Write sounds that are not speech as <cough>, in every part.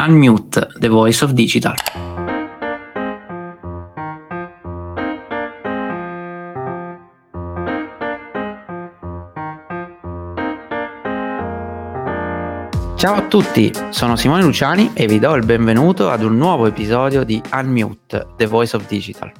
Unmute, the voice of digital. Ciao a tutti, sono Simone Luciani e vi do il benvenuto ad un nuovo episodio di Unmute, The Voice of Digital.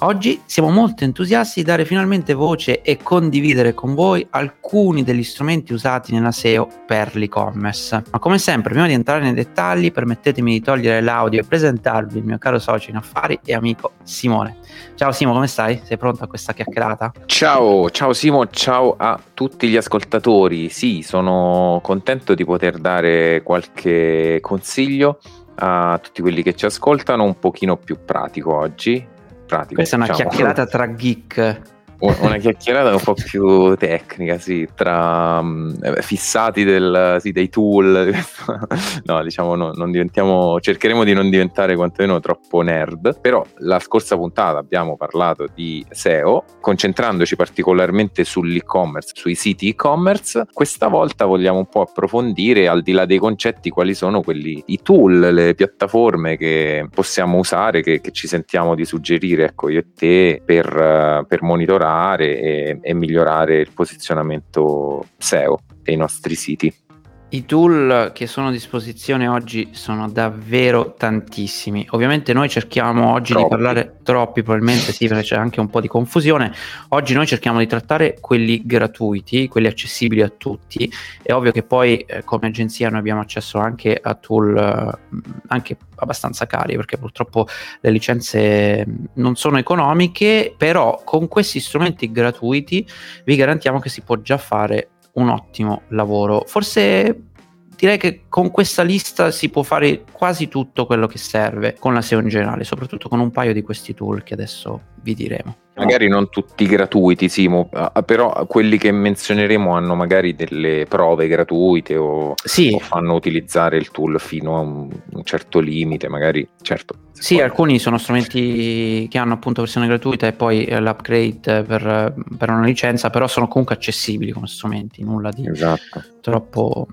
Oggi siamo molto entusiasti di dare finalmente voce e condividere con voi alcuni degli strumenti usati nella SEO per l'e-commerce. Ma come sempre, prima di entrare nei dettagli, permettetemi di togliere l'audio e presentarvi il mio caro socio in affari e amico Simone. Ciao Simo, come stai? Sei pronto a questa chiacchierata? Ciao, ciao Simo, ciao a tutti gli ascoltatori. Sì, sono contento di poter dare qualche consiglio a tutti quelli che ci ascoltano, un pochino più pratico oggi. Pratico, Questa è una diciamo. chiacchierata <laughs> tra geek una chiacchierata un po' più tecnica, sì, tra um, fissati del, sì, dei tool. <laughs> no, diciamo, no, non diventiamo, cercheremo di non diventare quantomeno troppo nerd, però la scorsa puntata abbiamo parlato di SEO, concentrandoci particolarmente sull'e-commerce, sui siti e-commerce. Questa volta vogliamo un po' approfondire, al di là dei concetti, quali sono quelli, i tool, le piattaforme che possiamo usare, che, che ci sentiamo di suggerire, ecco, io e te, per, per monitorare migliorare e, e migliorare il posizionamento SEO dei nostri siti. I tool che sono a disposizione oggi sono davvero tantissimi. Ovviamente noi cerchiamo oggi troppi. di parlare troppi, probabilmente sì, perché c'è anche un po' di confusione. Oggi noi cerchiamo di trattare quelli gratuiti, quelli accessibili a tutti. È ovvio che poi eh, come agenzia noi abbiamo accesso anche a tool eh, anche abbastanza cari, perché purtroppo le licenze non sono economiche, però con questi strumenti gratuiti vi garantiamo che si può già fare un ottimo lavoro. Forse direi che con questa lista si può fare quasi tutto quello che serve con la SEO in generale, soprattutto con un paio di questi tool che adesso vi diremo. Magari non tutti gratuiti, Simo, ah, però quelli che menzioneremo hanno magari delle prove gratuite o, sì. o fanno utilizzare il tool fino a un, un certo limite, magari, certo. Sì, poi... alcuni sono strumenti che hanno appunto versione gratuita e poi l'upgrade per, per una licenza, però sono comunque accessibili come strumenti, nulla di esatto. troppo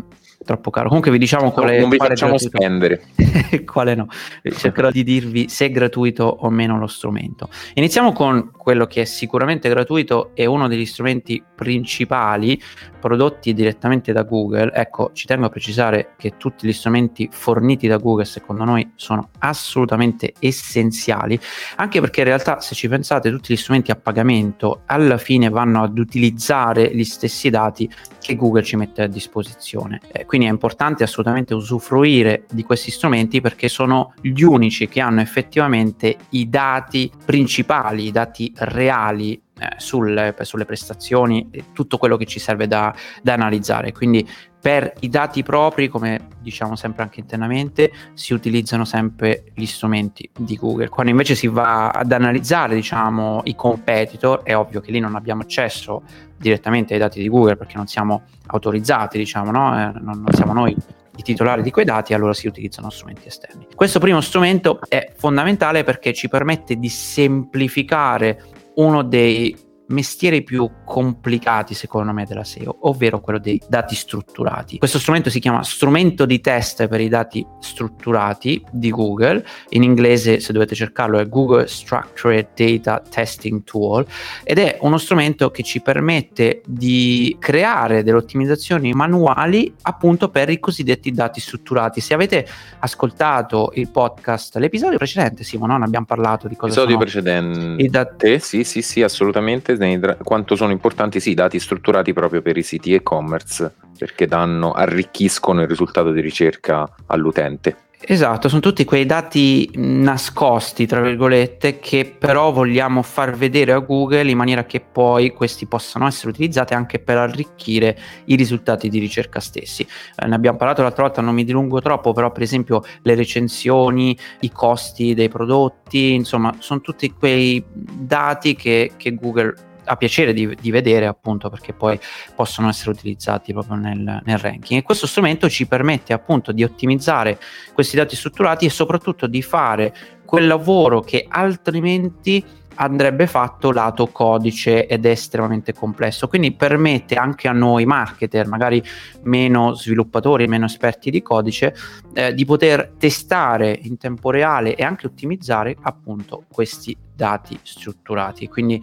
troppo caro. Comunque vi diciamo quale non vi facciamo gratuito. spendere. <laughs> quale no. Cercherò di dirvi se è gratuito o meno lo strumento. Iniziamo con quello che è sicuramente gratuito e uno degli strumenti principali prodotti direttamente da Google. Ecco, ci tengo a precisare che tutti gli strumenti forniti da Google secondo noi sono assolutamente essenziali, anche perché in realtà se ci pensate tutti gli strumenti a pagamento alla fine vanno ad utilizzare gli stessi dati che Google ci mette a disposizione. Eh, quindi è importante assolutamente usufruire di questi strumenti perché sono gli unici che hanno effettivamente i dati principali, i dati reali eh, sulle, sulle, prestazioni e tutto quello che ci serve da, da analizzare. Quindi per i dati propri, come diciamo sempre anche internamente, si utilizzano sempre gli strumenti di Google. Quando invece si va ad analizzare, diciamo, i competitor, è ovvio che lì non abbiamo accesso direttamente ai dati di Google perché non siamo autorizzati, diciamo, no? eh, non, non siamo noi i titolari di quei dati, allora si utilizzano strumenti esterni. Questo primo strumento è fondamentale perché ci permette di semplificare uno dei mestieri più complicati secondo me della SEO, ovvero quello dei dati strutturati. Questo strumento si chiama strumento di test per i dati strutturati di Google, in inglese se dovete cercarlo è Google Structured Data Testing Tool ed è uno strumento che ci permette di creare delle ottimizzazioni manuali appunto per i cosiddetti dati strutturati. Se avete ascoltato il podcast, l'episodio precedente, Simo, non abbiamo parlato di cosa Episodio precedente, dat- sì, sì, sì, assolutamente quanto sono importanti sì, i dati strutturati proprio per i siti e-commerce perché danno, arricchiscono il risultato di ricerca all'utente. Esatto, sono tutti quei dati nascosti, tra virgolette, che però vogliamo far vedere a Google in maniera che poi questi possano essere utilizzati anche per arricchire i risultati di ricerca stessi. Eh, ne abbiamo parlato l'altra volta, non mi dilungo troppo, però per esempio le recensioni, i costi dei prodotti, insomma, sono tutti quei dati che, che Google a piacere di, di, vedere appunto perché poi possono essere utilizzati proprio nel, nel, ranking e questo strumento ci permette appunto di ottimizzare questi dati strutturati e soprattutto di fare quel lavoro che altrimenti andrebbe fatto lato codice ed è estremamente complesso. Quindi permette anche a noi marketer, magari meno sviluppatori, meno esperti di codice, eh, di poter testare in tempo reale e anche ottimizzare appunto questi dati strutturati. Quindi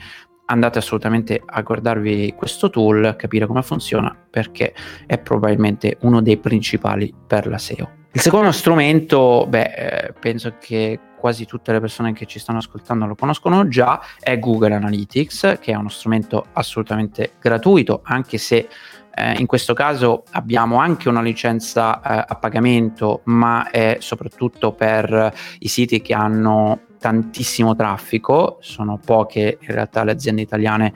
andate assolutamente a guardarvi questo tool, capire come funziona, perché è probabilmente uno dei principali per la SEO. Il secondo strumento, beh, eh, penso che quasi tutte le persone che ci stanno ascoltando lo conoscono già, è Google Analytics, che è uno strumento assolutamente gratuito, anche se eh, in questo caso abbiamo anche una licenza eh, a pagamento, ma è soprattutto per i siti che hanno tantissimo traffico, sono poche in realtà le aziende italiane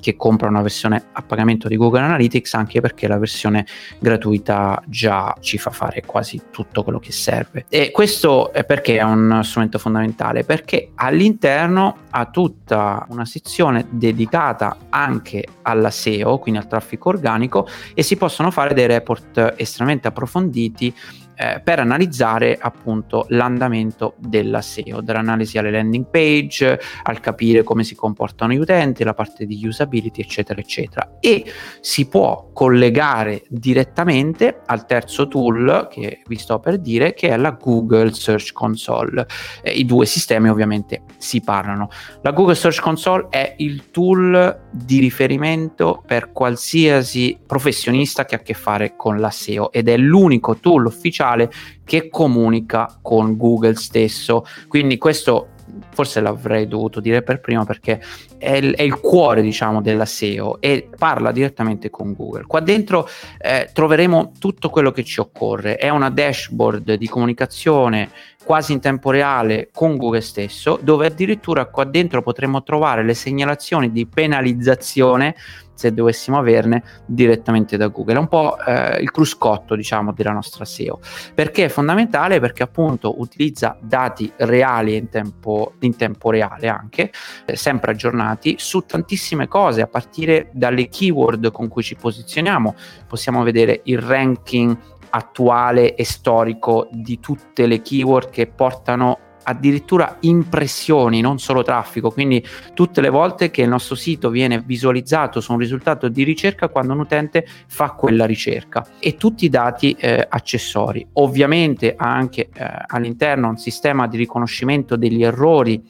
che comprano una versione a pagamento di Google Analytics anche perché la versione gratuita già ci fa fare quasi tutto quello che serve. E questo è perché è un strumento fondamentale, perché all'interno ha tutta una sezione dedicata anche alla SEO, quindi al traffico organico e si possono fare dei report estremamente approfonditi eh, per analizzare appunto l'andamento della SEO, dall'analisi alle landing page, al capire come si comportano gli utenti, la parte di usability, eccetera, eccetera. E si può collegare direttamente al terzo tool che vi sto per dire, che è la Google Search Console. Eh, I due sistemi ovviamente si parlano. La Google Search Console è il tool di riferimento per qualsiasi professionista che ha a che fare con la SEO ed è l'unico tool ufficiale ufficiale che comunica con Google stesso. Quindi questo forse l'avrei dovuto dire per prima perché è il, è il, cuore diciamo della SEO e parla direttamente con Google qua dentro eh, troveremo tutto quello che ci occorre è una dashboard di comunicazione quasi in tempo reale con Google stesso dove addirittura qua dentro potremo trovare le segnalazioni di penalizzazione se dovessimo averne direttamente da Google. È un po' eh, il cruscotto, diciamo, della nostra SEO. Perché è fondamentale? Perché appunto utilizza dati reali in tempo, in tempo reale anche, eh, sempre aggiornati, su tantissime cose, a partire dalle keyword con cui ci posizioniamo. Possiamo vedere il ranking attuale e storico di tutte le keyword che portano addirittura impressioni, non solo traffico, quindi tutte le volte che il nostro sito viene visualizzato su un risultato di ricerca quando un utente fa quella ricerca e tutti i dati eh, accessori. Ovviamente anche eh, all'interno un sistema di riconoscimento degli errori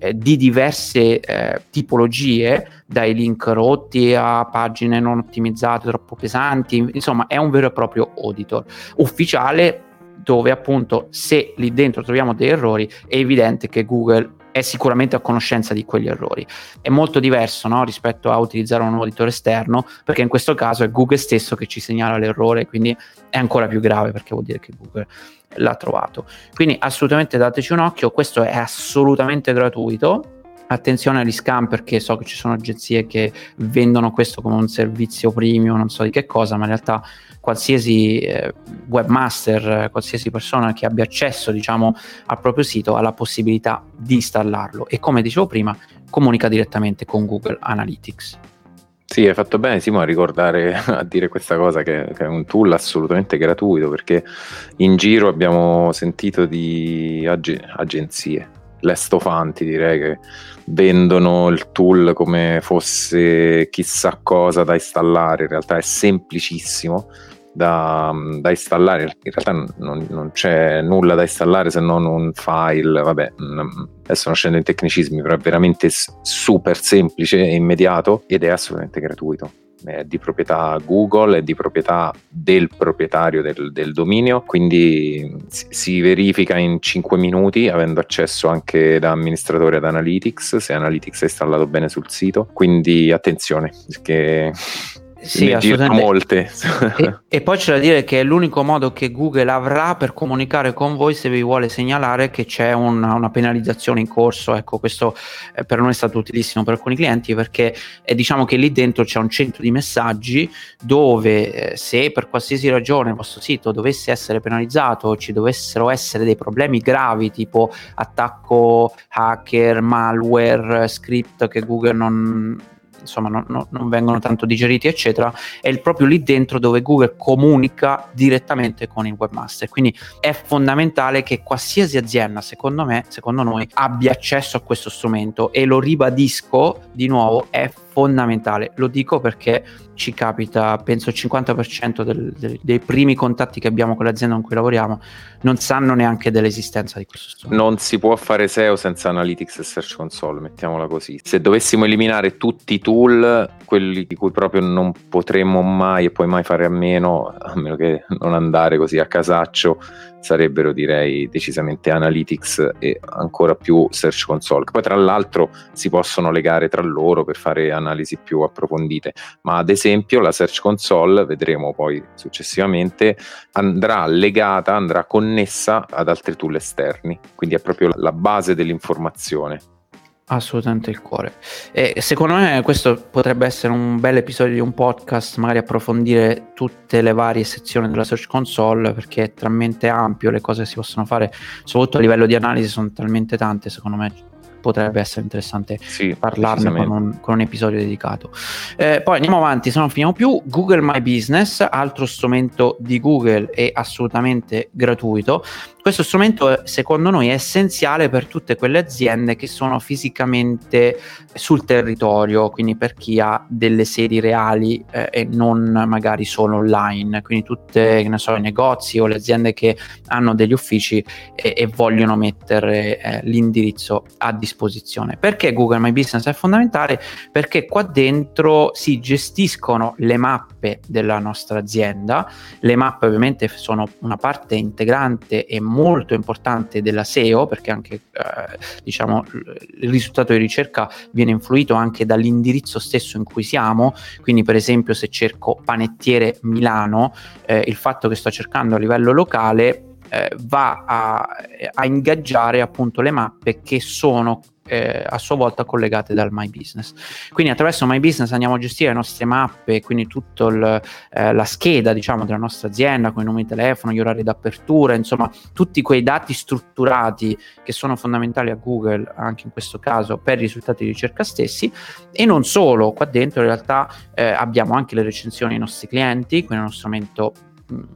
eh, di diverse eh, tipologie, dai link rotti a pagine non ottimizzate, troppo pesanti, insomma è un vero e proprio auditor ufficiale dove appunto se lì dentro troviamo dei errori è evidente che Google è sicuramente a conoscenza di quegli errori. È molto diverso no, rispetto a utilizzare un auditore esterno, perché in questo caso è Google stesso che ci segnala l'errore, quindi è ancora più grave perché vuol dire che Google l'ha trovato. Quindi assolutamente dateci un occhio, questo è assolutamente gratuito. Attenzione agli scam perché so che ci sono agenzie che vendono questo come un servizio premium, non so di che cosa, ma in realtà qualsiasi eh, webmaster, qualsiasi persona che abbia accesso diciamo, al proprio sito ha la possibilità di installarlo e come dicevo prima comunica direttamente con Google Analytics. Sì, hai fatto bene Simo a ricordare, <laughs> a dire questa cosa che, che, è un tool assolutamente gratuito perché in giro abbiamo sentito di ag- agenzie, lestofanti direi che vendono il tool come fosse chissà cosa da installare, in realtà è semplicissimo da, da, installare. In realtà non, non, c'è nulla da installare se non un file. Vabbè, adesso non scendo in tecnicismi, però è veramente super semplice e immediato ed è assolutamente gratuito. È di proprietà Google, è di proprietà del proprietario del, del dominio, quindi si verifica in 5 minuti avendo accesso anche da amministratore ad Analytics, se Analytics è installato bene sul sito. Quindi attenzione, perché sì, assolutamente. molte. E, e, poi c'è da dire che è l'unico modo che Google avrà per comunicare con voi se vi vuole segnalare che c'è una, una penalizzazione in corso. Ecco, questo eh, per noi è stato utilissimo per alcuni clienti perché eh, diciamo che lì dentro c'è un centro di messaggi dove eh, se per qualsiasi ragione il vostro sito dovesse essere penalizzato o ci dovessero essere dei problemi gravi tipo attacco hacker, malware, script che Google non insomma no, no, non vengono tanto digeriti eccetera è proprio lì dentro dove Google comunica direttamente con il webmaster quindi è fondamentale che qualsiasi azienda secondo me secondo noi abbia accesso a questo strumento e lo ribadisco di nuovo è fondamentale. Lo dico perché ci capita, penso il 50% del, del, dei primi contatti che abbiamo con l'azienda con cui lavoriamo non sanno neanche dell'esistenza di questo strumento. Non si può fare SEO senza Analytics e Search Console, mettiamola così. Se dovessimo eliminare tutti i tool, quelli di cui proprio non potremmo mai e poi mai fare a meno, a meno che non andare così a casaccio, sarebbero direi decisamente Analytics e ancora più Search Console. Poi tra l'altro si possono legare tra loro per fare analisi più approfondite, ma ad esempio la Search Console, vedremo poi successivamente, andrà legata, andrà connessa ad altri tool esterni, quindi è proprio la base dell'informazione. Assolutamente il cuore. E secondo me questo potrebbe essere un bel episodio di un podcast, magari approfondire tutte le varie sezioni della Search Console, perché è talmente ampio le cose che si possono fare, soprattutto a livello di analisi sono talmente tante, secondo me potrebbe essere interessante sì, parlarne con un, con un, episodio dedicato. Eh, poi andiamo avanti, se non finiamo più. Google My Business, altro strumento di Google e assolutamente gratuito. Questo strumento secondo noi è essenziale per tutte quelle aziende che sono fisicamente sul territorio, quindi per chi ha delle sedi reali eh, e non magari solo online, quindi tutte so, i negozi o le aziende che hanno degli uffici e, e vogliono mettere eh, l'indirizzo a disposizione. Perché Google My Business è fondamentale? Perché qua dentro si gestiscono le mappe della nostra azienda, le mappe ovviamente sono una parte integrante e molto importante della SEO perché anche eh, diciamo, il risultato di ricerca viene influito anche dall'indirizzo stesso in cui siamo, quindi per esempio se cerco panettiere Milano, eh, il fatto che sto cercando a livello locale eh, va a, a ingaggiare appunto le mappe che sono eh, a sua volta collegate dal My Business. Quindi attraverso My Business andiamo a gestire le nostre mappe, quindi tutta eh, la scheda diciamo, della nostra azienda con i numeri di telefono, gli orari d'apertura, insomma tutti quei dati strutturati che sono fondamentali a Google anche in questo caso per i risultati di ricerca stessi e non solo, qua dentro in realtà eh, abbiamo anche le recensioni dei nostri clienti, quindi è uno strumento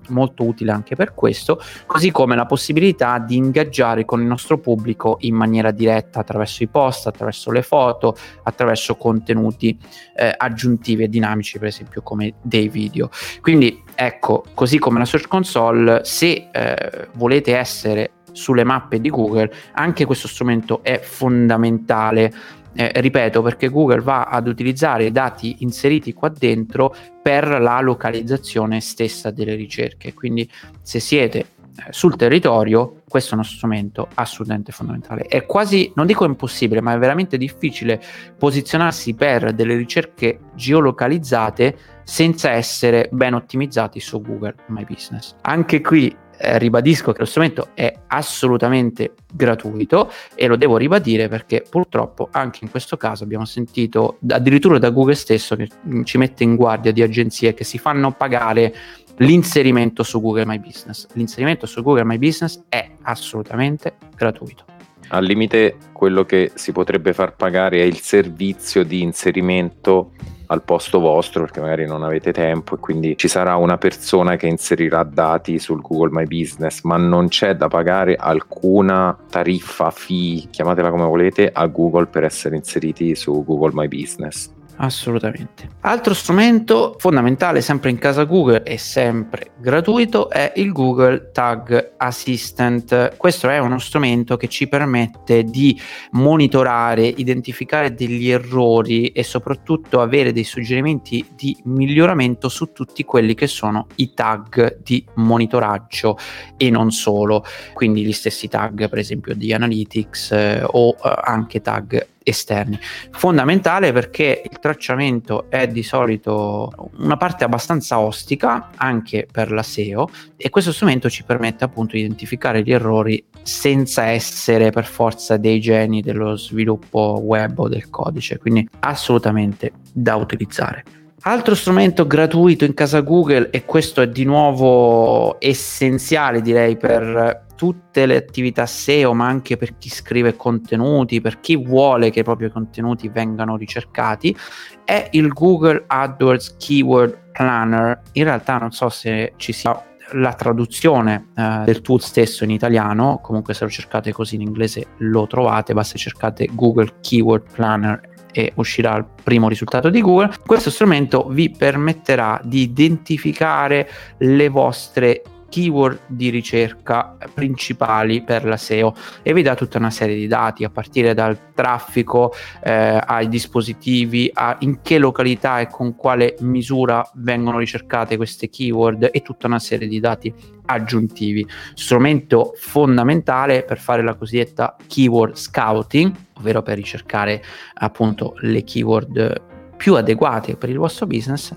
molto utile anche per questo, così come la possibilità di ingaggiare con il nostro pubblico in maniera diretta attraverso i post, attraverso le foto, attraverso contenuti eh, aggiuntivi e dinamici, per esempio come dei video. Quindi ecco, così come la Search Console, se eh, volete essere sulle mappe di Google, anche questo strumento è fondamentale eh, ripeto perché Google va ad utilizzare i dati inseriti qua dentro per la localizzazione stessa delle ricerche. Quindi se siete eh, sul territorio, questo è uno strumento assolutamente fondamentale. È quasi, non dico impossibile, ma è veramente difficile posizionarsi per delle ricerche geolocalizzate senza essere ben ottimizzati su Google My Business. Anche qui eh, ribadisco che lo strumento è assolutamente gratuito e lo devo ribadire perché purtroppo anche in questo caso abbiamo sentito addirittura da Google stesso che mm, ci mette in guardia di agenzie che si fanno pagare l'inserimento su Google My Business. L'inserimento su Google My Business è assolutamente gratuito. Al limite quello che si potrebbe far pagare è il servizio di inserimento al posto vostro perché magari non avete tempo e quindi ci sarà una persona che inserirà dati sul Google My Business, ma non c'è da pagare alcuna tariffa, fee, chiamatela come volete, a Google per essere inseriti su Google My Business. Assolutamente. Altro strumento fondamentale sempre in casa Google e sempre gratuito è il Google Tag Assistant. Questo è uno strumento che ci permette di monitorare, identificare degli errori e soprattutto avere dei suggerimenti di miglioramento su tutti quelli che sono i tag di monitoraggio e non solo, quindi gli stessi tag per esempio di Analytics eh, o eh, anche tag esterni. Fondamentale perché il tracciamento è di solito una parte abbastanza ostica anche per la SEO e questo strumento ci permette appunto di identificare gli errori senza essere per forza dei geni dello sviluppo web o del codice, quindi assolutamente da utilizzare. Altro strumento gratuito in casa Google, e questo è di nuovo essenziale direi per tutte le attività SEO, ma anche per chi scrive contenuti, per chi vuole che i propri contenuti vengano ricercati, è il Google AdWords Keyword Planner. In realtà non so se ci sia la traduzione eh, del tool stesso in italiano, comunque se lo cercate così in inglese lo trovate, basta cercate Google Keyword Planner e uscirà il primo risultato di Google. Questo strumento vi permetterà di identificare le vostre keyword di ricerca principali per la SEO e vi dà tutta una serie di dati a partire dal traffico eh, ai dispositivi, a in che località e con quale misura vengono ricercate queste keyword e tutta una serie di dati aggiuntivi. Strumento fondamentale per fare la cosiddetta keyword scouting, ovvero per ricercare appunto le keyword più adeguate per il vostro business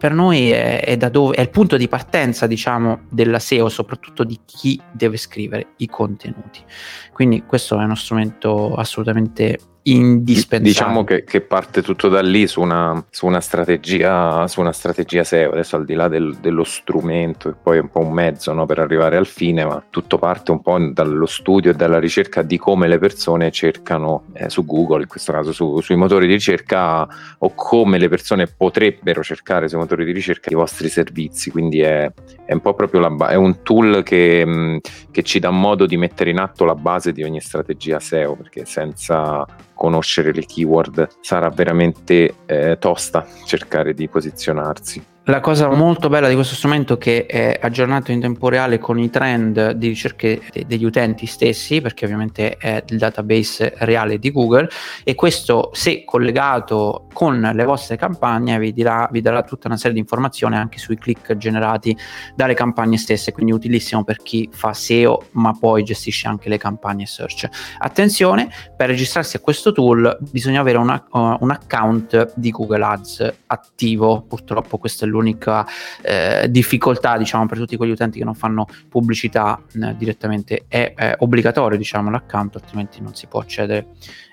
per noi è, è, dove, è, il punto di partenza, diciamo, della SEO, soprattutto di chi deve scrivere i contenuti. Quindi questo è uno strumento assolutamente indispensabile. Diciamo che, che, parte tutto da lì su una, su una, strategia, su una strategia SEO, adesso al di là del, dello strumento, che poi è un po' un mezzo no, per arrivare al fine, ma tutto parte un po' dallo studio e dalla ricerca di come le persone cercano eh, su Google, in questo caso su, sui motori di ricerca, o come le persone potrebbero cercare sui motori di ricerca i vostri servizi. Quindi è, è un po' proprio la, è un tool che, mh, che ci dà modo di mettere in atto la base di ogni strategia SEO, perché senza conoscere le keyword sarà veramente eh, tosta cercare di posizionarsi. La cosa molto bella di questo strumento è che è aggiornato in tempo reale con i trend di ricerche degli utenti stessi, perché ovviamente è il database reale di Google, e questo se collegato con le vostre campagne vi, dirà, vi darà tutta una serie di informazioni anche sui click generati dalle campagne stesse, quindi utilissimo per chi fa SEO ma poi gestisce anche le campagne search. Attenzione, per registrarsi a questo tool bisogna avere una, uh, un account di Google Ads attivo, purtroppo questo è l'unica eh, difficoltà diciamo per tutti quegli utenti che non fanno pubblicità eh, direttamente è, è obbligatorio diciamo l'account altrimenti non si può accedere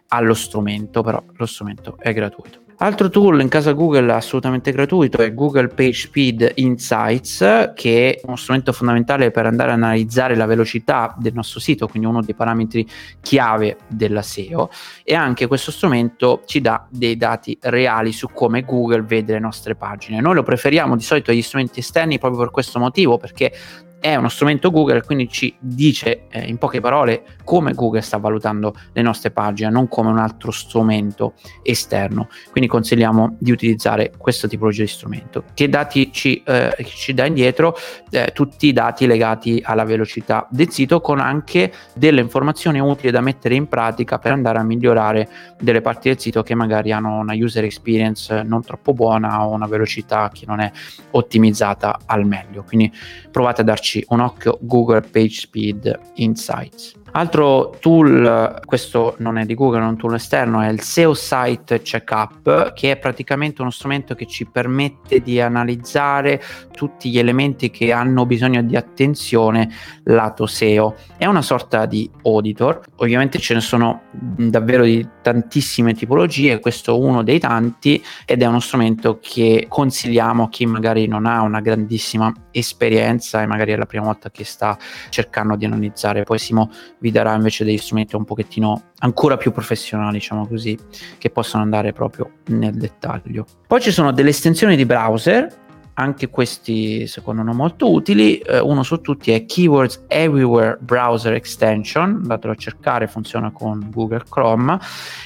allo strumento però lo strumento è gratuito Altro tool in casa Google assolutamente gratuito è Google PageSpeed Insights, che è uno strumento fondamentale per andare a analizzare la velocità del nostro sito, quindi uno dei parametri chiave della SEO. E anche questo strumento ci dà dei dati reali su come Google vede le nostre pagine. Noi lo preferiamo di solito agli strumenti esterni proprio per questo motivo, perché è uno strumento Google, quindi ci dice eh, in poche parole come Google sta valutando le nostre pagine, non come un altro strumento esterno. Quindi consigliamo di utilizzare questo tipologia di strumento. Che dati ci, eh, ci dà indietro? Eh, tutti i dati legati alla velocità del sito con anche delle informazioni utili da mettere in pratica per andare a migliorare delle parti del sito che magari hanno una user experience non troppo buona o una velocità che non è ottimizzata al meglio. Quindi provate a darci darci un occhio Google PageSpeed Insights. Altro tool, questo non è di Google, è un tool esterno, è il SEO Site Checkup, che è praticamente uno strumento che ci permette di analizzare tutti gli elementi che hanno bisogno di attenzione lato SEO. È una sorta di auditor, ovviamente ce ne sono davvero di tantissime tipologie, questo è uno dei tanti ed è uno strumento che consigliamo a chi magari non ha una grandissima esperienza e magari è la prima volta che sta cercando di analizzare. Poi Simo vi darà invece degli strumenti un pochettino ancora più professionali, diciamo così, che possono andare proprio nel dettaglio. Poi ci sono delle estensioni di browser anche questi secondo me molto utili. Eh, uno su tutti è Keywords Everywhere Browser Extension, andatelo a cercare, funziona con Google Chrome.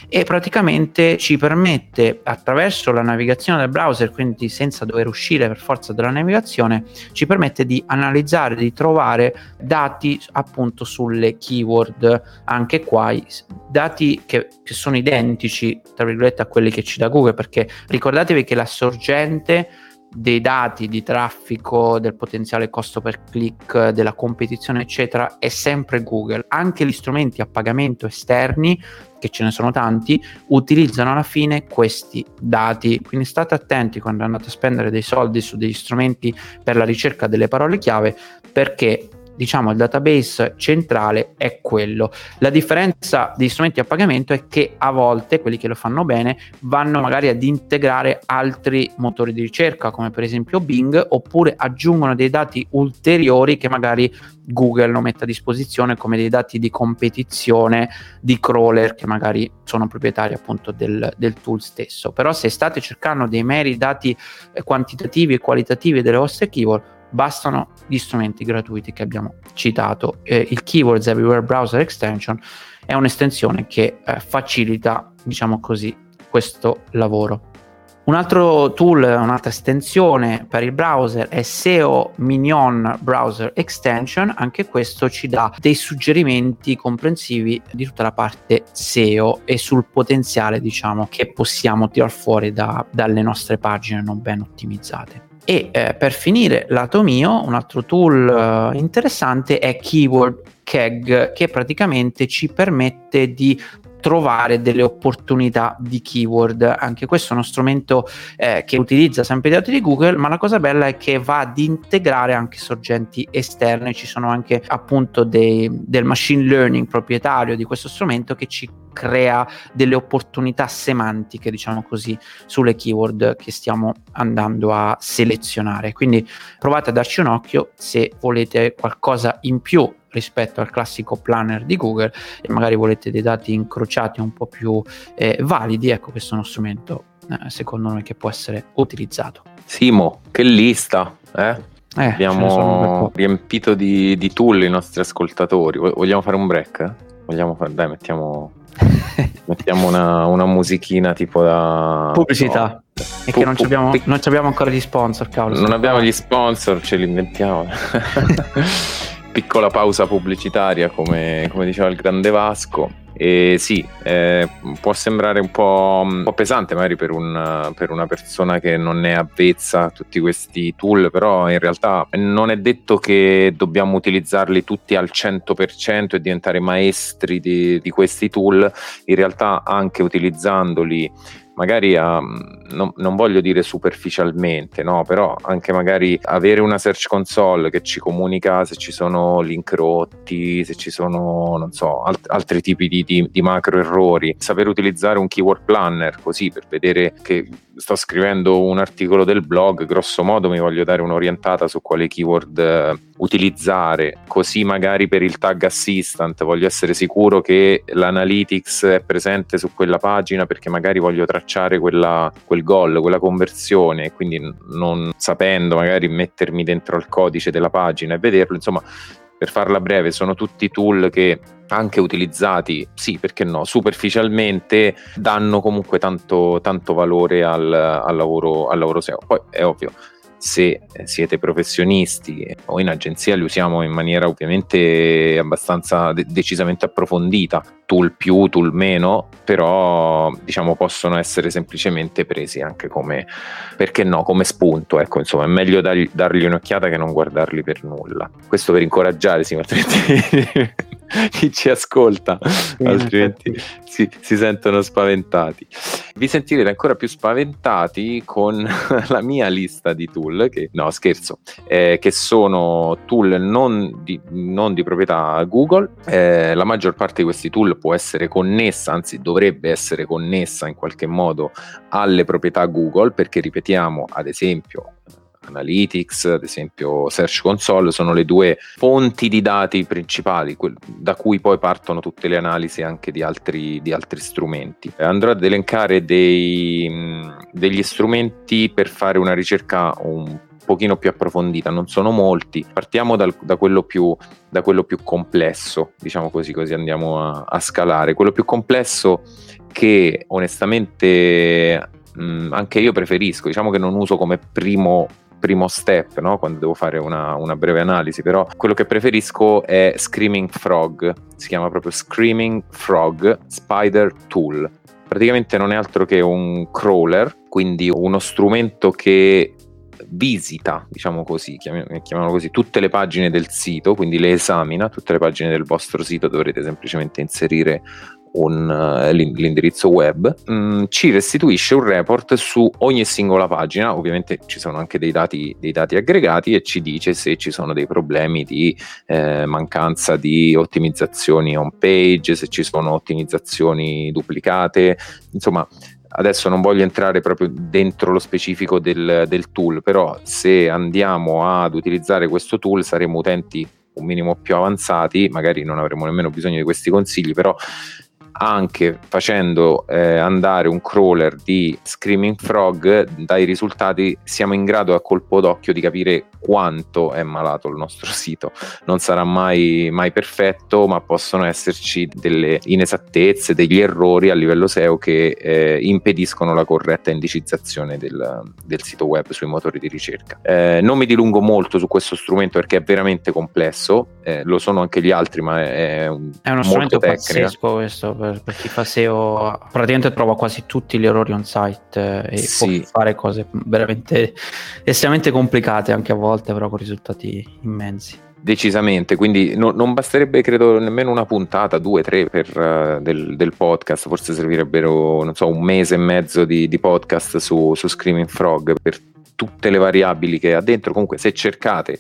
E praticamente ci permette attraverso la navigazione del browser, quindi senza dover uscire per forza della navigazione, ci permette di analizzare, di trovare dati appunto sulle keyword, anche qua dati che, che sono identici tra virgolette a quelli che ci dà Google, perché ricordatevi che la sorgente dei dati di traffico, del potenziale costo per click, della competizione, eccetera, è sempre Google. Anche gli strumenti a pagamento esterni, che ce ne sono tanti, utilizzano alla fine questi dati. Quindi state attenti quando andate a spendere dei soldi su degli strumenti per la ricerca delle parole chiave, perché diciamo il database centrale è quello. La differenza degli strumenti a pagamento è che a volte quelli che lo fanno bene vanno magari ad integrare altri motori di ricerca come per esempio Bing oppure aggiungono dei dati ulteriori che magari Google non mette a disposizione come dei dati di competizione di crawler che magari sono proprietari appunto del, del tool stesso. Però se state cercando dei meri dati eh, quantitativi e qualitativi delle vostre keyword, bastano gli strumenti gratuiti che abbiamo citato. Eh, il Keywords Everywhere Browser Extension è un'estensione che eh, facilita, diciamo così, questo lavoro. Un altro tool, un'altra estensione per il browser è SEO Minion Browser Extension, anche questo ci dà dei suggerimenti comprensivi di tutta la parte SEO e sul potenziale diciamo che possiamo tirar fuori da, dalle nostre pagine non ben ottimizzate. E eh, per finire, lato mio, un altro tool eh, interessante è Keyword Keg che praticamente ci permette di trovare delle opportunità di keyword. Anche questo è uno strumento eh, che utilizza sempre i dati di Google, ma la cosa bella è che va ad integrare anche sorgenti esterne. Ci sono anche appunto dei, del machine learning proprietario di questo strumento che ci crea delle opportunità semantiche, diciamo così, sulle keyword che stiamo andando a selezionare. Quindi provate a darci un occhio se volete qualcosa in più rispetto al classico planner di Google e magari volete dei dati incrociati un po' più eh, validi, ecco questo è uno strumento eh, secondo noi che può essere utilizzato. Simo, che lista, eh? Eh, Abbiamo riempito di, di, tool i nostri ascoltatori. Vogliamo fare un break? Vogliamo fare... Dai, mettiamo, <laughs> mettiamo una, una, musichina tipo da... Pubblicità. No. E che non, abbiamo, non abbiamo ancora gli sponsor, cavolo. Non abbiamo gli sponsor, ce li inventiamo. <laughs> piccola pausa pubblicitaria, come, come, diceva il grande Vasco. E sì, eh, può sembrare un po', un po pesante magari per, un, per, una persona che non è avvezza a tutti questi tool, però in realtà non è detto che dobbiamo utilizzarli tutti al 100% e diventare maestri di, di questi tool. In realtà anche utilizzandoli magari a, non, non, voglio dire superficialmente, no? però anche magari avere una search console che ci comunica se ci sono link rotti, se ci sono, non so, alt- altri tipi di, di, di macro errori, saper utilizzare un keyword planner così per vedere che sto scrivendo un articolo del blog, grosso modo mi voglio dare un'orientata su quale keyword eh, utilizzare, così magari per il tag assistant voglio essere sicuro che l'analytics è presente su quella pagina perché magari voglio tracciare quella, quel goal, quella conversione quindi non sapendo magari mettermi dentro al codice della pagina e vederlo, insomma per farla breve, sono tutti tool che anche utilizzati, sì, perché no, superficialmente danno comunque tanto, tanto valore al, al, lavoro, al lavoro SEO. Poi è ovvio, se siete professionisti o in agenzia li usiamo in maniera ovviamente abbastanza de- decisamente approfondita, tool più, tool meno, però diciamo possono essere semplicemente presi anche come, perché no, come spunto, ecco insomma è meglio dargli, dargli un'occhiata che non guardarli per nulla. Questo per incoraggiare, sì, <laughs> altrimenti <laughs> chi ci ascolta, altrimenti si, si, sentono spaventati. Vi sentirete ancora più spaventati con <laughs> la mia lista di tool, che, no scherzo, eh, che sono tool non di, non di proprietà Google. Eh, la maggior parte di questi tool può essere connessa, anzi dovrebbe essere connessa in qualche modo alle proprietà Google, perché ripetiamo, ad esempio, Analytics, ad esempio Search Console, sono le due fonti di dati principali da cui poi partono tutte le analisi anche di altri, di altri strumenti. Andrò ad elencare dei, degli strumenti per fare una ricerca un pochino più approfondita, non sono molti. Partiamo dal, da, quello più, da, quello più, complesso, diciamo così, così andiamo a, a scalare. Quello più complesso che onestamente mh, anche io preferisco, diciamo che non uso come primo primo step no? quando devo fare una, una, breve analisi, però quello che preferisco è Screaming Frog, si chiama proprio Screaming Frog Spider Tool. Praticamente non è altro che un crawler, quindi uno strumento che visita, diciamo così, chiamiamolo così, tutte le pagine del sito, quindi le esamina, tutte le pagine del vostro sito dovrete semplicemente inserire un, uh, l'indirizzo web, um, ci restituisce un report su ogni singola pagina, ovviamente ci sono anche dei dati, dei dati aggregati e ci dice se ci sono dei problemi di eh, mancanza di ottimizzazioni on page, se ci sono ottimizzazioni duplicate, insomma adesso non voglio entrare proprio dentro lo specifico del, del, tool, però se andiamo ad utilizzare questo tool saremo utenti un minimo più avanzati, magari non avremo nemmeno bisogno di questi consigli, però anche facendo eh, andare un crawler di Screaming Frog dai risultati siamo in grado a colpo d'occhio di capire quanto è malato il nostro <laughs> sito non sarà mai, mai perfetto ma possono esserci delle inesattezze degli errori a livello SEO che eh, impediscono la corretta indicizzazione del, del, sito web sui motori di ricerca eh, non mi dilungo molto su questo strumento perché è veramente complesso eh, lo sono anche gli altri ma è, un, è uno strumento tecnico. pazzesco questo per, per chi fa SEO praticamente trova quasi tutti gli errori on site eh, e sì. può fare cose veramente <laughs> estremamente complicate anche a volte, però con risultati immensi. Decisamente, quindi no, non basterebbe credo nemmeno una puntata, due, tre per, uh, del, del, podcast, forse servirebbero non so, un mese e mezzo di, di podcast su, su Screaming Frog per tutte le variabili che ha dentro. Comunque se cercate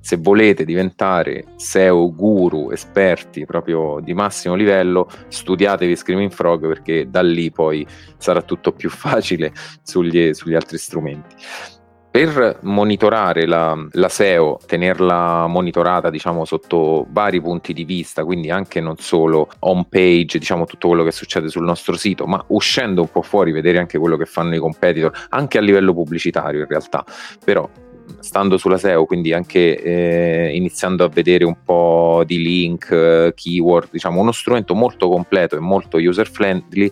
se volete diventare SEO guru, esperti proprio di massimo livello, studiatevi Screaming Frog perché da lì poi sarà tutto più facile sugli, sugli altri strumenti. Per monitorare la, la, SEO, tenerla monitorata diciamo sotto vari punti di vista, quindi anche non solo on page, diciamo tutto quello che succede sul nostro sito, ma uscendo un po' fuori, vedere anche quello che fanno i competitor, anche a livello pubblicitario in realtà. Però stando sulla SEO, quindi anche eh, iniziando a vedere un po' di link, eh, keyword, diciamo uno strumento molto completo e molto user friendly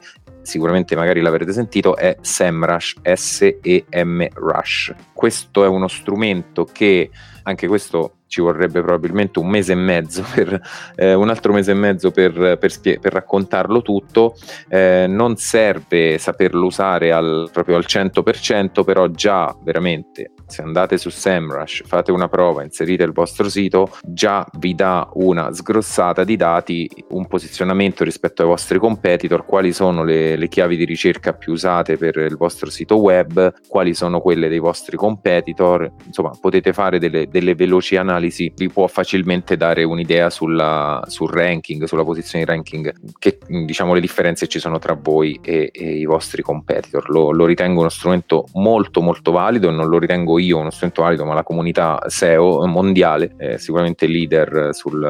sicuramente magari l'avrete sentito, è SEMrush, S-E-M Rush. Questo è uno strumento che, anche questo ci vorrebbe probabilmente un mese e mezzo, <laughs> per, eh, un altro mese e mezzo per, per, spie- per raccontarlo tutto, eh, non serve saperlo usare al, proprio al 100%, però già veramente se andate su SEMrush, fate una prova, inserite il vostro sito, già vi dà una sgrossata di dati, un posizionamento rispetto ai vostri competitor, quali sono le, le chiavi di ricerca più usate per il vostro sito web, quali sono quelle dei vostri competitor, insomma potete fare delle, delle veloci analisi, vi può facilmente dare un'idea sulla, sul ranking, sulla posizione di ranking, che diciamo le differenze ci sono tra voi e, e i vostri competitor. Lo, lo ritengo uno strumento molto molto valido e non lo ritengo io uno strumento valido, ma la comunità SEO mondiale, eh, sicuramente leader sul,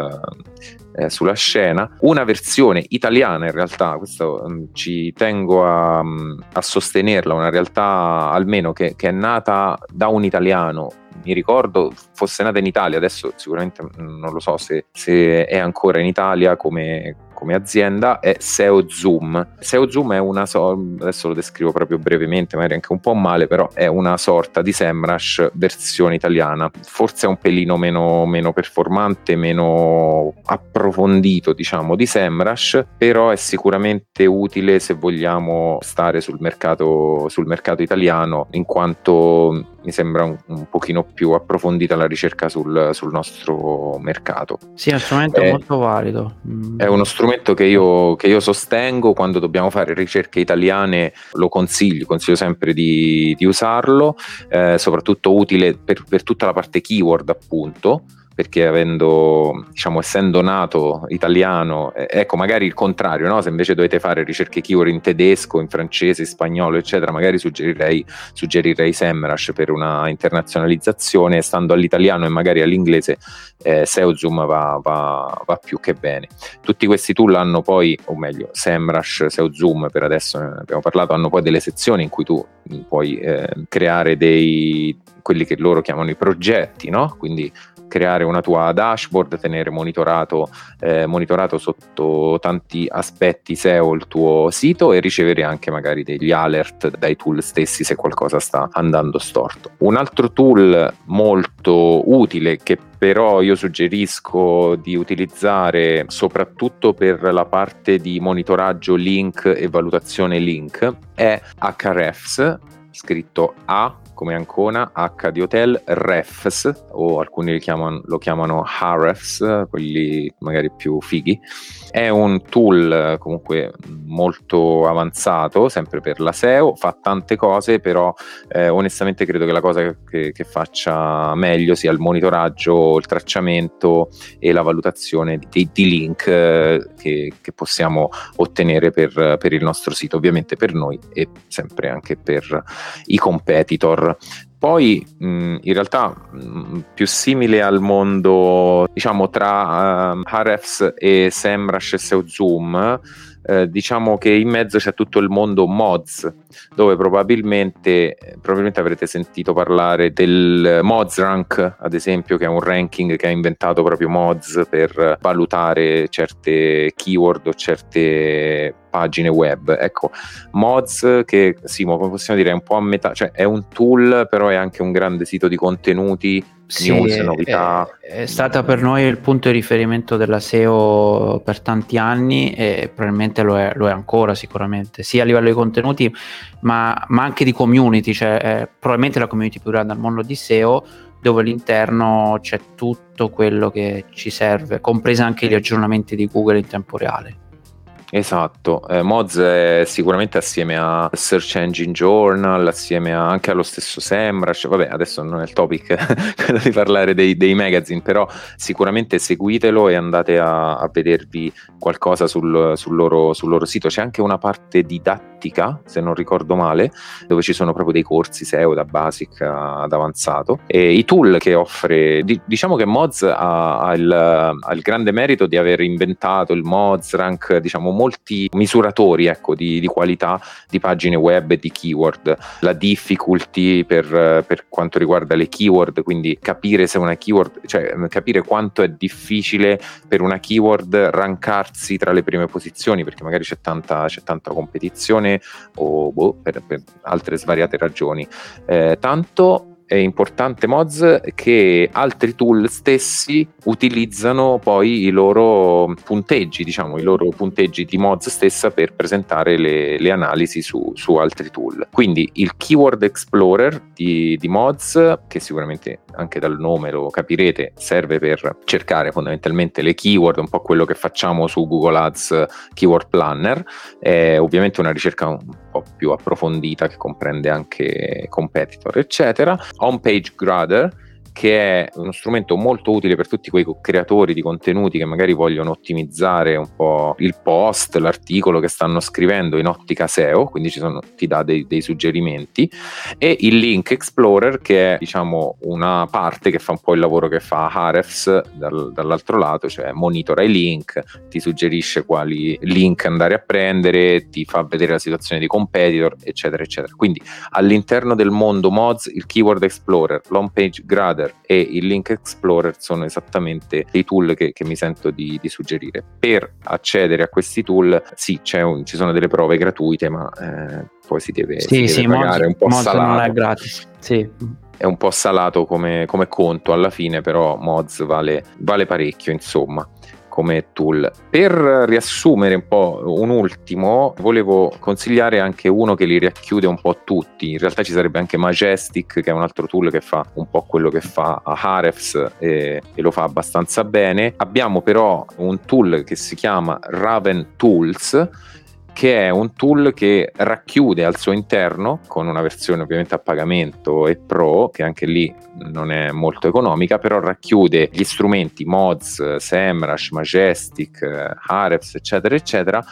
eh, sulla scena. Una versione italiana in realtà, questo um, ci tengo a, um, a, sostenerla, una realtà almeno che, che è nata da un italiano mi ricordo fosse nata in Italia, adesso sicuramente non lo so se, se è ancora in Italia come, come azienda è SEO Zoom. SEO Zoom è una sorta, adesso lo descrivo proprio brevemente, magari anche un po' male, però è una sorta di SEMrush versione italiana. Forse è un pelino meno, meno performante, meno approfondito, diciamo, di SEMrush, però è sicuramente utile se vogliamo stare sul mercato, sul mercato italiano, in quanto mi sembra un, un pochino più approfondita la ricerca sul, sul nostro mercato. Sì, è uno strumento è, molto valido. È uno strumento strumento che io, che io, sostengo quando dobbiamo fare ricerche italiane, lo consiglio, consiglio sempre di, di usarlo, eh, soprattutto utile per, per tutta la parte keyword appunto perché avendo, diciamo, essendo nato italiano, eh, ecco, magari il contrario, no? se invece dovete fare ricerche keyword in tedesco, in francese, in spagnolo, eccetera, magari suggerirei, suggerirei SEMrush per una internazionalizzazione, stando all'italiano e magari all'inglese, eh, SEOZoom va, va, va, più che bene. Tutti questi tool hanno poi, o meglio, SEMrush, SEOZoom, per adesso ne abbiamo parlato, hanno poi delle sezioni in cui tu puoi eh, creare dei quelli che loro chiamano i progetti, no? Quindi creare una tua dashboard, tenere monitorato, eh, monitorato sotto tanti aspetti SEO il tuo sito e ricevere anche magari degli alert dai tool stessi se qualcosa sta andando storto. Un altro tool molto utile che però io suggerisco di utilizzare soprattutto per la parte di monitoraggio link e valutazione link è Hrefs scritto A come Ancona, H di Hotel, Refs, o alcuni chiamano, lo chiamano Harefs, quelli magari più fighi. È un tool comunque molto avanzato, sempre per la SEO, fa tante cose, però eh, onestamente credo che la cosa che, che, faccia meglio sia il monitoraggio, il tracciamento e la valutazione di, di link eh, che, che, possiamo ottenere per, per il nostro sito, ovviamente per noi e sempre anche per i competitor. Poi mh, in realtà mh, più simile al mondo diciamo tra uh, Hrefs e SEMrush e SEO Zoom eh, diciamo che in mezzo c'è tutto il mondo mods, dove probabilmente, probabilmente avrete sentito parlare del Mods Rank, ad esempio, che è un ranking che ha inventato proprio mods per valutare certe keyword o certe pagine web. Ecco, Mods che sì, possiamo dire, è un po' a metà, cioè è un tool, però è anche un grande sito di contenuti sì, news, novità. È, è, stata per noi il punto di riferimento della SEO per tanti anni e probabilmente lo è, lo è ancora sicuramente, sia a livello di contenuti ma, ma anche di community, cioè è probabilmente la community più grande al mondo di SEO dove all'interno c'è tutto quello che ci serve, compresa anche gli aggiornamenti di Google in tempo reale. Esatto, eh, Moz è sicuramente assieme a Search Engine Journal, assieme anche allo stesso SEMrush, vabbè adesso non è il topic <laughs> quello di parlare dei, dei, magazine, però sicuramente seguitelo e andate a, a vedervi qualcosa sul, sul, loro, sul, loro, sito. C'è anche una parte didattica, se non ricordo male, dove ci sono proprio dei corsi SEO da basic ad avanzato. E i tool che offre, di, diciamo che Moz ha, ha, il, ha il grande merito di aver inventato il Moz Rank, diciamo molti misuratori ecco, di, di, qualità di pagine web e di keyword. La difficulty per, per, quanto riguarda le keyword, quindi capire se una keyword, cioè capire quanto è difficile per una keyword rankarsi tra le prime posizioni, perché magari c'è tanta, c'è tanta competizione o boh, per, per, altre svariate ragioni. Eh, tanto è importante Moz che altri tool stessi utilizzano poi i loro punteggi, diciamo i loro punteggi di Moz stessa per presentare le, le analisi su, su, altri tool. Quindi il Keyword Explorer di, di Moz, che sicuramente anche dal nome lo capirete, serve per cercare fondamentalmente le keyword, un po' quello che facciamo su Google Ads Keyword Planner, è ovviamente una ricerca po' più approfondita che comprende anche competitor, eccetera. Homepage Grader che è uno strumento molto utile per tutti quei creatori di contenuti che magari vogliono ottimizzare un po' il post, l'articolo che stanno scrivendo in ottica SEO, quindi sono, ti dà dei, dei, suggerimenti, e il Link Explorer che è diciamo una parte che fa un po' il lavoro che fa Ahrefs dal, dall'altro lato, cioè monitora i link, ti suggerisce quali link andare a prendere, ti fa vedere la situazione di competitor, eccetera, eccetera. Quindi all'interno del mondo mods il Keyword Explorer, l'Home Page Grader, Explorer e il Link Explorer sono esattamente dei tool che, che mi sento di, di, suggerire. Per accedere a questi tool, sì, un, ci sono delle prove gratuite, ma eh, poi si deve, sì, si sì, deve pagare un po' salato. non è gratis. Sì è un po' salato come, come, conto alla fine, però Mods vale, vale parecchio, insomma come tool. Per riassumere un po' un ultimo, volevo consigliare anche uno che li racchiude un po' tutti. In realtà ci sarebbe anche Majestic, che è un altro tool che fa un po' quello che fa Ahrefs e, e lo fa abbastanza bene. Abbiamo però un tool che si chiama Raven Tools che è un tool che racchiude al suo interno, con una versione ovviamente a pagamento e pro, che anche lì non è molto economica, però racchiude gli strumenti Mods, SEMrush, Majestic, Ahrefs, eccetera, eccetera,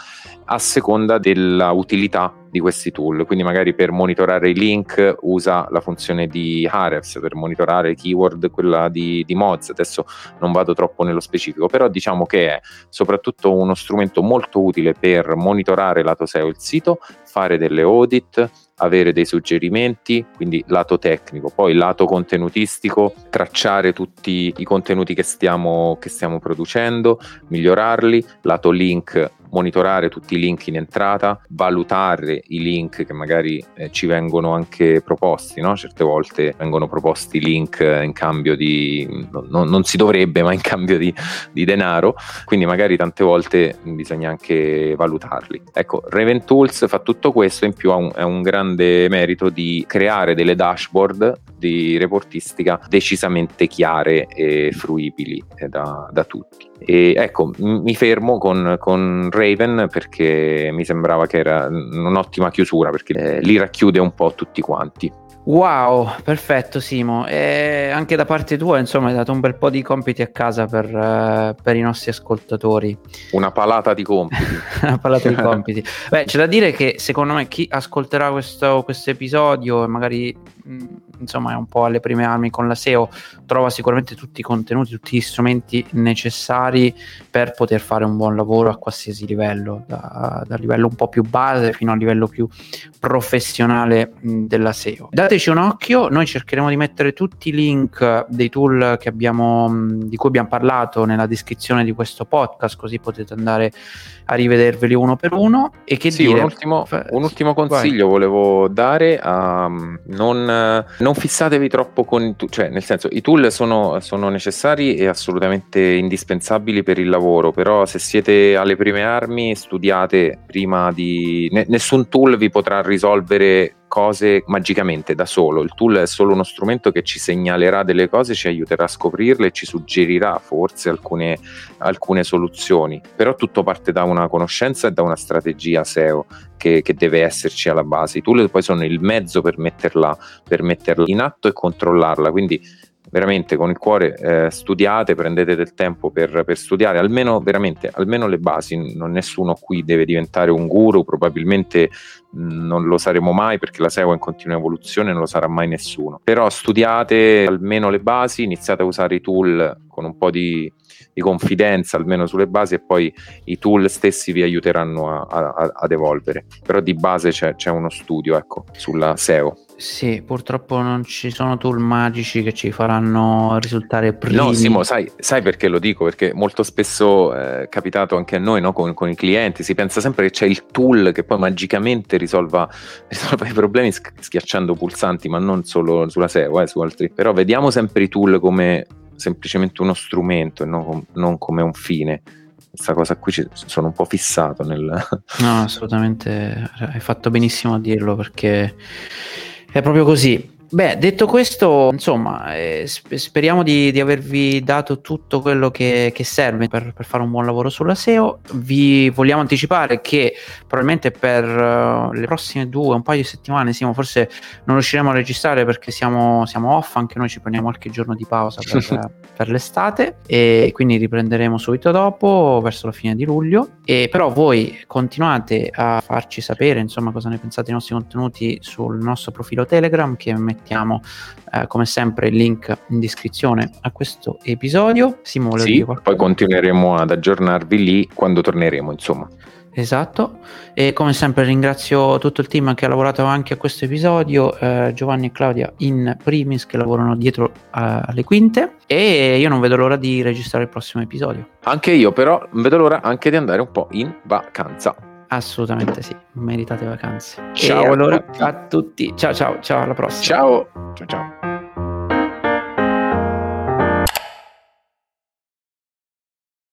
a seconda della utilità di questi tool. Quindi magari per monitorare i link usa la funzione di Ahrefs, per monitorare keyword quella di, di Mods. Adesso non vado troppo nello specifico, però diciamo che è soprattutto uno strumento molto utile per monitorare lato SEO il sito, fare delle audit, avere dei suggerimenti, quindi lato tecnico, poi lato contenutistico, tracciare tutti i contenuti che stiamo, che stiamo producendo, migliorarli, lato link monitorare tutti i link in entrata, valutare i link che magari eh, ci vengono anche proposti, no? certe volte vengono proposti link in cambio di, no, non si dovrebbe, ma in cambio di, di, denaro, quindi magari tante volte bisogna anche valutarli. Ecco, Raven Tools fa tutto questo, in più ha un, un grande merito di creare delle dashboard di reportistica decisamente chiare e fruibili eh, da, da tutti. E ecco, mi fermo con, con, Raven perché mi sembrava che era un'ottima chiusura perché eh, li racchiude un po' tutti quanti. Wow, perfetto Simo. E anche da parte tua, insomma, hai dato un bel po' di compiti a casa per, uh, per i nostri ascoltatori. Una palata di compiti. <laughs> Una palata di compiti. Beh, c'è da dire che secondo me chi ascolterà questo, episodio e magari mh, insomma è un po' alle prime armi con la SEO, trova sicuramente tutti i contenuti, tutti gli strumenti necessari per poter fare un buon lavoro a qualsiasi livello, da, da livello un po' più base fino a livello più professionale della SEO. Dateci un occhio, noi cercheremo di mettere tutti i link dei tool abbiamo, di cui abbiamo parlato nella descrizione di questo podcast, così potete andare a rivederveli uno per uno. E che sì, dire? Un ultimo, un ultimo consiglio Vai. volevo dare a non non fissatevi troppo con i tool, cioè nel senso i tool sono, sono, necessari e assolutamente indispensabili per il lavoro, però se siete alle prime armi studiate prima di... nessun tool vi potrà risolvere cose magicamente da solo. Il tool è solo uno strumento che ci segnalerà delle cose, ci aiuterà a scoprirle e ci suggerirà forse alcune, alcune soluzioni. Però tutto parte da una conoscenza e da una strategia SEO che, che, deve esserci alla base. I tool poi sono il mezzo per metterla, per metterla in atto e controllarla. Quindi veramente con il cuore eh, studiate, prendete del tempo per, per, studiare almeno almeno le basi. Non nessuno qui deve diventare un guru, probabilmente mh, non lo saremo mai perché la SEO è in continua evoluzione, non lo sarà mai nessuno. Però studiate almeno le basi, iniziate a usare i tool con un po' di, di confidenza almeno sulle basi e poi i tool stessi vi aiuteranno a, a, ad evolvere. Però di base c'è, c'è uno studio ecco, sulla SEO. Sì, purtroppo non ci sono tool magici che ci faranno risultare primi. No, Simo, sai, sai perché lo dico? Perché molto spesso eh, è capitato anche a noi no? con, con, i clienti, si pensa sempre che c'è il tool che poi magicamente risolva, <laughs> risolva i problemi schiacciando pulsanti, ma non solo sulla SEO, eh, su altri. Però vediamo sempre i tool come semplicemente uno strumento e non, non come un fine questa cosa qui ci, sono un po' fissato nel... No, assolutamente, hai fatto benissimo a dirlo perché è proprio così. Beh, detto questo, insomma, eh, speriamo di, di, avervi dato tutto quello che, che serve per, per, fare un buon lavoro sulla SEO. Vi vogliamo anticipare che probabilmente per uh, le prossime due, un paio di settimane, siamo, forse non riusciremo a registrare perché siamo, siamo off, anche noi ci prendiamo qualche giorno di pausa per, <laughs> per, l'estate e quindi riprenderemo subito dopo, verso la fine di luglio. E però voi continuate a farci sapere, insomma, cosa ne pensate dei nostri contenuti sul nostro profilo Telegram che mettiamo eh, come sempre il link in descrizione a questo episodio. Simo, sì, poi continueremo ad aggiornarvi lì quando torneremo, insomma. Esatto, e come sempre ringrazio tutto il team che ha lavorato anche a questo episodio, eh, Giovanni e Claudia in primis che lavorano dietro uh, alle quinte e io non vedo l'ora di registrare il prossimo episodio. Anche io però vedo l'ora anche di andare un po' in vacanza. Assolutamente sì, meritate vacanze. Ciao e allora a tutti, ciao ciao, ciao alla prossima. Ciao, ciao ciao.